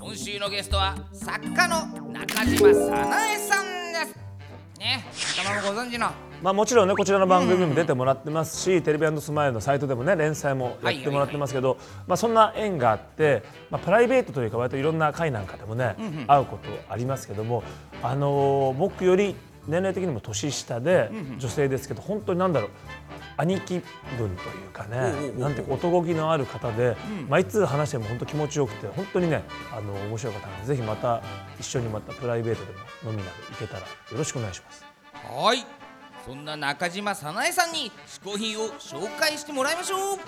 今週のゲストは作家の中島早苗さんです。ね頭もご存知の。まあもちろんねこちらの番組にも出てもらってますし、テレビスマイルのサイトでもね連載もやってもらってますけど、まあそんな縁があって、まあプライベートというか割といろんな会なんかでもね、会うことありますけども、あのー僕より年齢的にも年下で女性ですけど本当になんだろう兄貴分というかねなんていうか男気のある方で、まあ、いつ話しても本当気持ちよくて本当にねあの面白い方なのでぜひまた一緒にまたプライベートでも飲みなど行けたらよろしくお願いします。はい。そんな中島早苗さんに嗜好品を紹介してもらいましょう。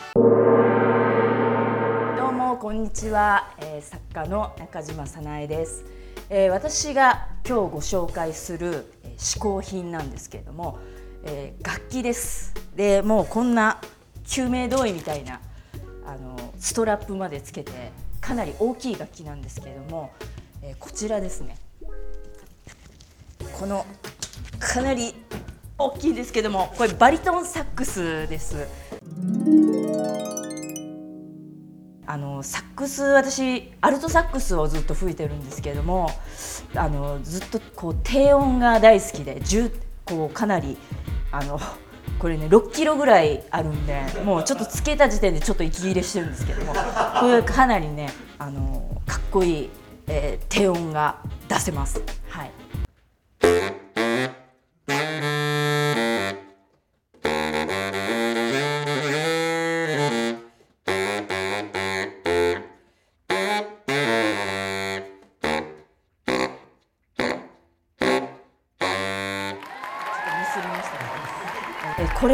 どうもこんにちは、えー作家の中島早苗です、えー私が今日ご紹介するえ嗜好品なんですけれども、えー楽器です。でもうこんな救命胴衣みたいなあのストラップまでつけてかなり大きい楽器なんですけれども、えーこちらですね。このかなり大きいんですけどもこれバリトンサックスです。あのサックス私アルトサックスをずっと吹いてるんですけれどもあのずっとこう低音が大好きでこうかなりあのこれね6キロぐらいあるんでもうちょっとつけた時点でちょっと息切れしてるんですけどもこれかなりねあのかっこいい、えー低音が出せます。はい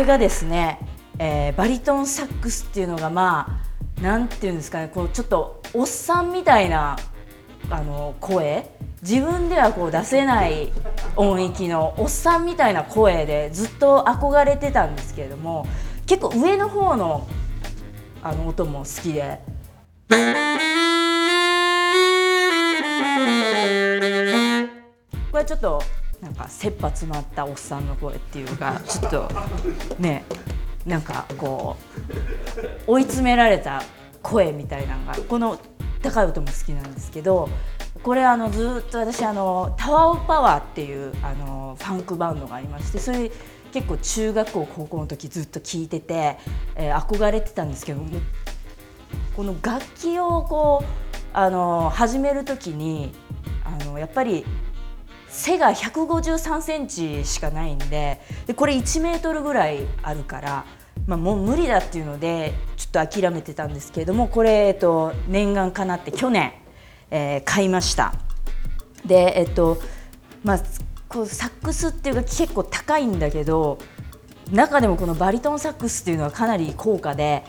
がですね、えーバリトンサックスっていうのがまあなんていうんですかねこうちょっとおっさんみたいなあの声自分ではこう出せない音域のおっさんみたいな声でずっと憧れてたんですけれども結構上の方のあの音も好きで。これちょっとなんか切羽詰まったおっさんの声っていうかちょっとねなんかこう追い詰められた声みたいなのがこの高い音も好きなんですけどこれあのずっと私あのタワー・オ・パワーっていうあのファンクバンドがありましてそれ結構中学校高校の時ずっと聴いてて、えー憧れてたんですけどもこの楽器をこうあの始める時にあのやっぱり背が153センチしかないんででこれ1メートルぐらいあるから、まあ、もう無理だっていうのでちょっと諦めてたんですけれどもこれ、えっと、念願かなって去年、えー買いました。でえっとまあこうサックスっていうか結構高いんだけど中でもこのバリトンサックスっていうのはかなり高価で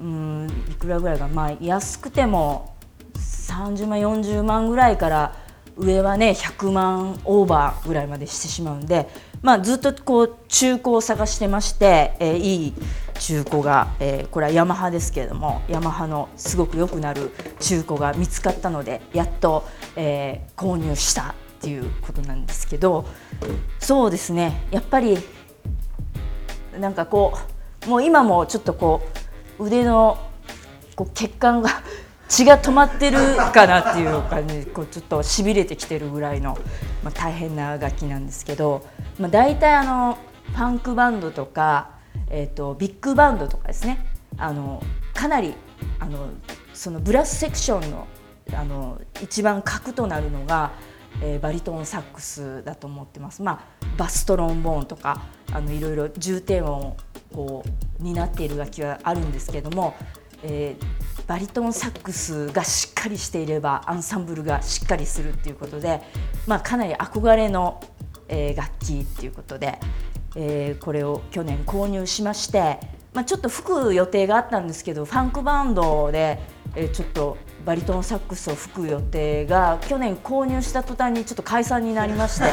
うんいくらぐらいかまあ安くても30万40万ぐらいから上はね100万オーバーぐらいまでしてしまうんで、まあ、ずっとこう中古を探してまして、えーいい中古が、えーこれはヤマハですけれどもヤマハのすごく良くなる中古が見つかったのでやっと、えー購入したっていうことなんですけどそうですねやっぱりなんかこうもう今もちょっとこう腕のこう血管が血が止まってるかなっていう感じこうちょっとしびれてきてるぐらいの、まあ、大変な楽器なんですけど、まあ、大体あのファンクバンドとか、えー、とビッグバンドとかですねあのかなりあのそのブラスセクションのあの一番核となるのが、えーバリトンサックスだと思ってます。まあ、バストロンボーンとかあのいろいろ重低音をこう担っている楽器はあるんですけども、えーバリトンサックスがしっかりしていればアンサンブルがしっかりするっていうことで、まあ、かなり憧れの、えー楽器っていうことで、えーこれを去年購入しまして、まあ、ちょっと吹く予定があったんですけどファンクバンドで、えーちょっとバリトンサックスを吹く予定が去年購入した途端にちょっと解散になりまして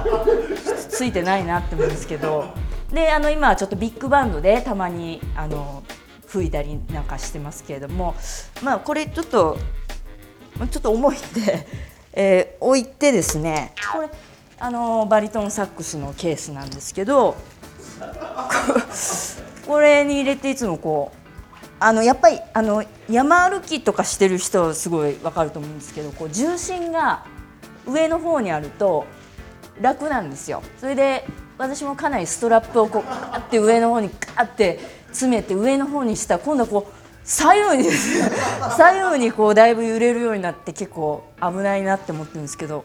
ついてないなって思うんですけどであの今はちょっとビッグバンドでたまにあの吹いたりなんかしてますけれどもまあこれちょっとちょっと重いんで、えー置いてですねこれあのバリトンサックスのケースなんですけど これに入れていつもこうあのやっぱりあの山歩きとかしてる人はすごいわかると思うんですけどこう重心が上の方にあると楽なんですよ。それで私もかなりストラップをこうガーって上の方にガーって詰めて上の方にしたら今度はこう左右に 左右にこうだいぶ揺れるようになって結構危ないなって思ってるんですけど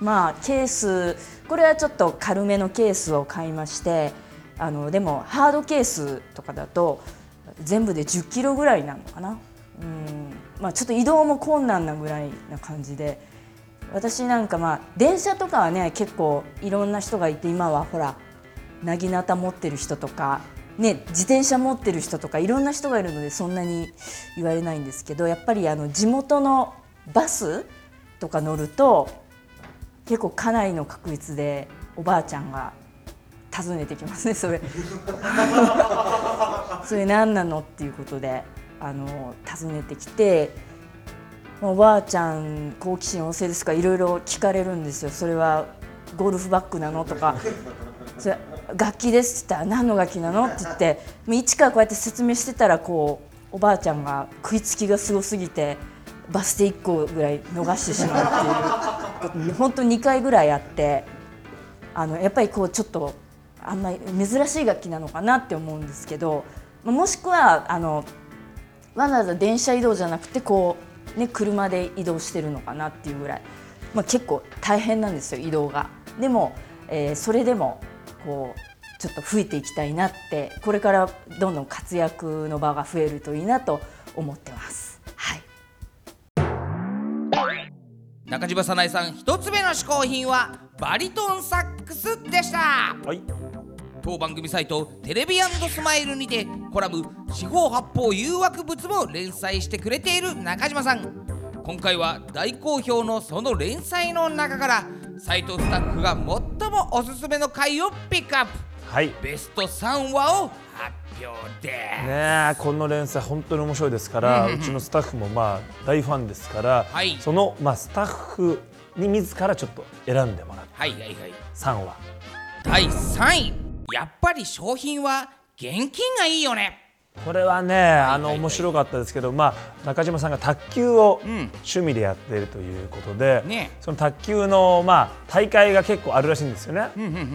まあケースこれはちょっと軽めのケースを買いましてあのでもハードケースとかだと全部で10キロぐらいなのかな？うんまあちょっと移動も困難なぐらいな感じで私なんかまあ電車とかはね結構いろんな人がいて今はほらなぎなた持ってる人とか、ね、自転車持ってる人とかいろんな人がいるのでそんなに言われないんですけどやっぱりあの地元のバスとか乗ると結構かなりの確率でおばあちゃんが訪ねてきますねそれ。それ何なのっていうことであの訪ねてきておばあちゃん好奇心旺盛ですかいろいろ聞かれるんですよ。それはゴルフバッグなのとか。それ楽器ですって言ったら何の楽器なの？って言ってもう一からこうやって説明してたらこうおばあちゃんが食いつきがすごすぎてバス停1個ぐらい逃してしまうっていう。本当に2回ぐらいあってあのやっぱりこうちょっとあんまり珍しい楽器なのかなって思うんですけどまあもしくはあのわざわざ電車移動じゃなくてこう、ね、車で移動してるのかなっていうぐらい、まあ、結構大変なんですよ移動が。でも、えーそれでもこうちょっと増えていきたいなってこれからどんどん活躍の場が増えるといいなと思ってます。はい。中島早苗さん一つ目の嗜好品はバリトンサックスでした。はい。当番組サイトテレビスマイルにてコラム四方八方誘惑物も連載してくれている中島さん。今回は大好評のその連載の中からサイトスタッフが最もおすすめの回をピックアップ。はい。ベスト3話を発表でねえこの連載本当に面白いですから、うちのスタッフもまあ大ファンですから、はい。そのまあスタッフに自らちょっと選んでもらうはいはいはい。3話第3位。やっぱり商品は現金がいいよねこれはね、あのはい面白かったですけど、まあ、中島さんが卓球をん。趣味でやっているということで、ね。その卓球の、まあ、大会が結構あるらしいんですよね、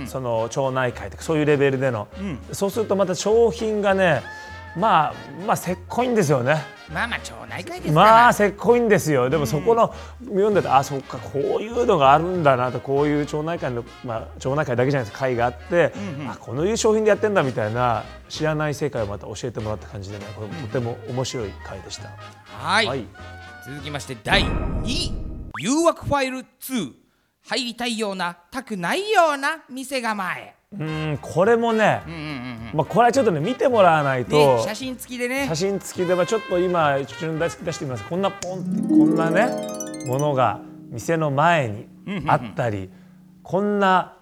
その町内会とかそういうレベルでの、そうするとまた商品がねまあまあせっこいんですよね。まあまあ町内会ですまあせっこいんですよ。でもそこの、読んでてあそっかこういうのがあるんだなとこういう町内会の、まあ、町内会だけじゃないです。会があって、あこのいう商品でやってんだみたいな知らない世界をまた教えてもらった感じでねこれとても面白い回でした。はい、はい。続きまして第2位。誘惑ファイル2入りたいようなたくないような店構えうんこれもね、うんうんうんまあ、これはちょっとね見てもらわないと、ね写真付きでね。写真付きで、まあ、ちょっと今うちの大好き出してみます。こんなポンってこんなねものが店の前にあったり、こんな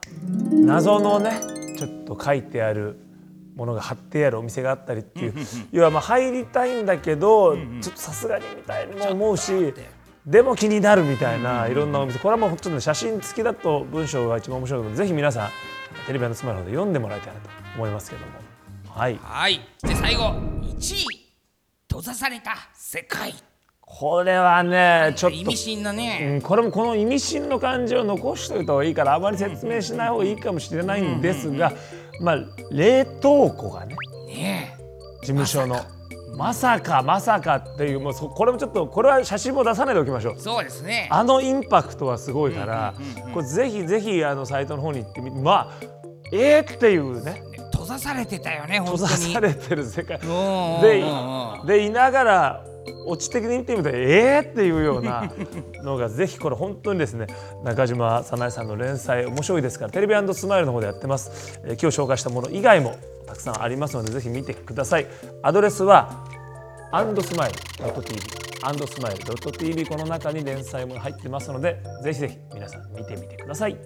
謎のねちょっと書いてあるものが貼ってあるお店があったりっていう要はまあ入りたいんだけど、ちょっとさすがにみたいにも思うし。でも気になるみたいないろんなお店。これはもうちょっとね写真付きだと文章が一番面白いのでぜひ皆さんテレビのスマイルの方で読んでもらいたいなと思いますけども。はい。はい。で最後1位閉ざされた世界。これはねちょっと意味深なうねん、これもこの意味深の感じを残しておいた方がいいからあまり説明しない方がいいかもしれないんですが、まあ冷凍庫がねね事務所のまさか。まさかっていうもうそこれもちょっとこれは写真も出さないでおきましょう。え。そうですね。あのインパクトはすごいから、これぜひぜひあのサイトの方に行ってみまあえー、っていうね。閉ざされてたよね本閉当に。ざされてる世界。でうんでいながらオチ的に見てみたらえーっていうような のがぜひこれ本当にですね中島早苗さんの連載面白いですからテレビスマイルの方でやってます、えー今日紹介したもの以外もたくさんありますのでぜひ見てください。アドレスはアンドスマイル .tv スマイル .tv この中に連載も入ってますのでぜひぜひ皆さん見てみてください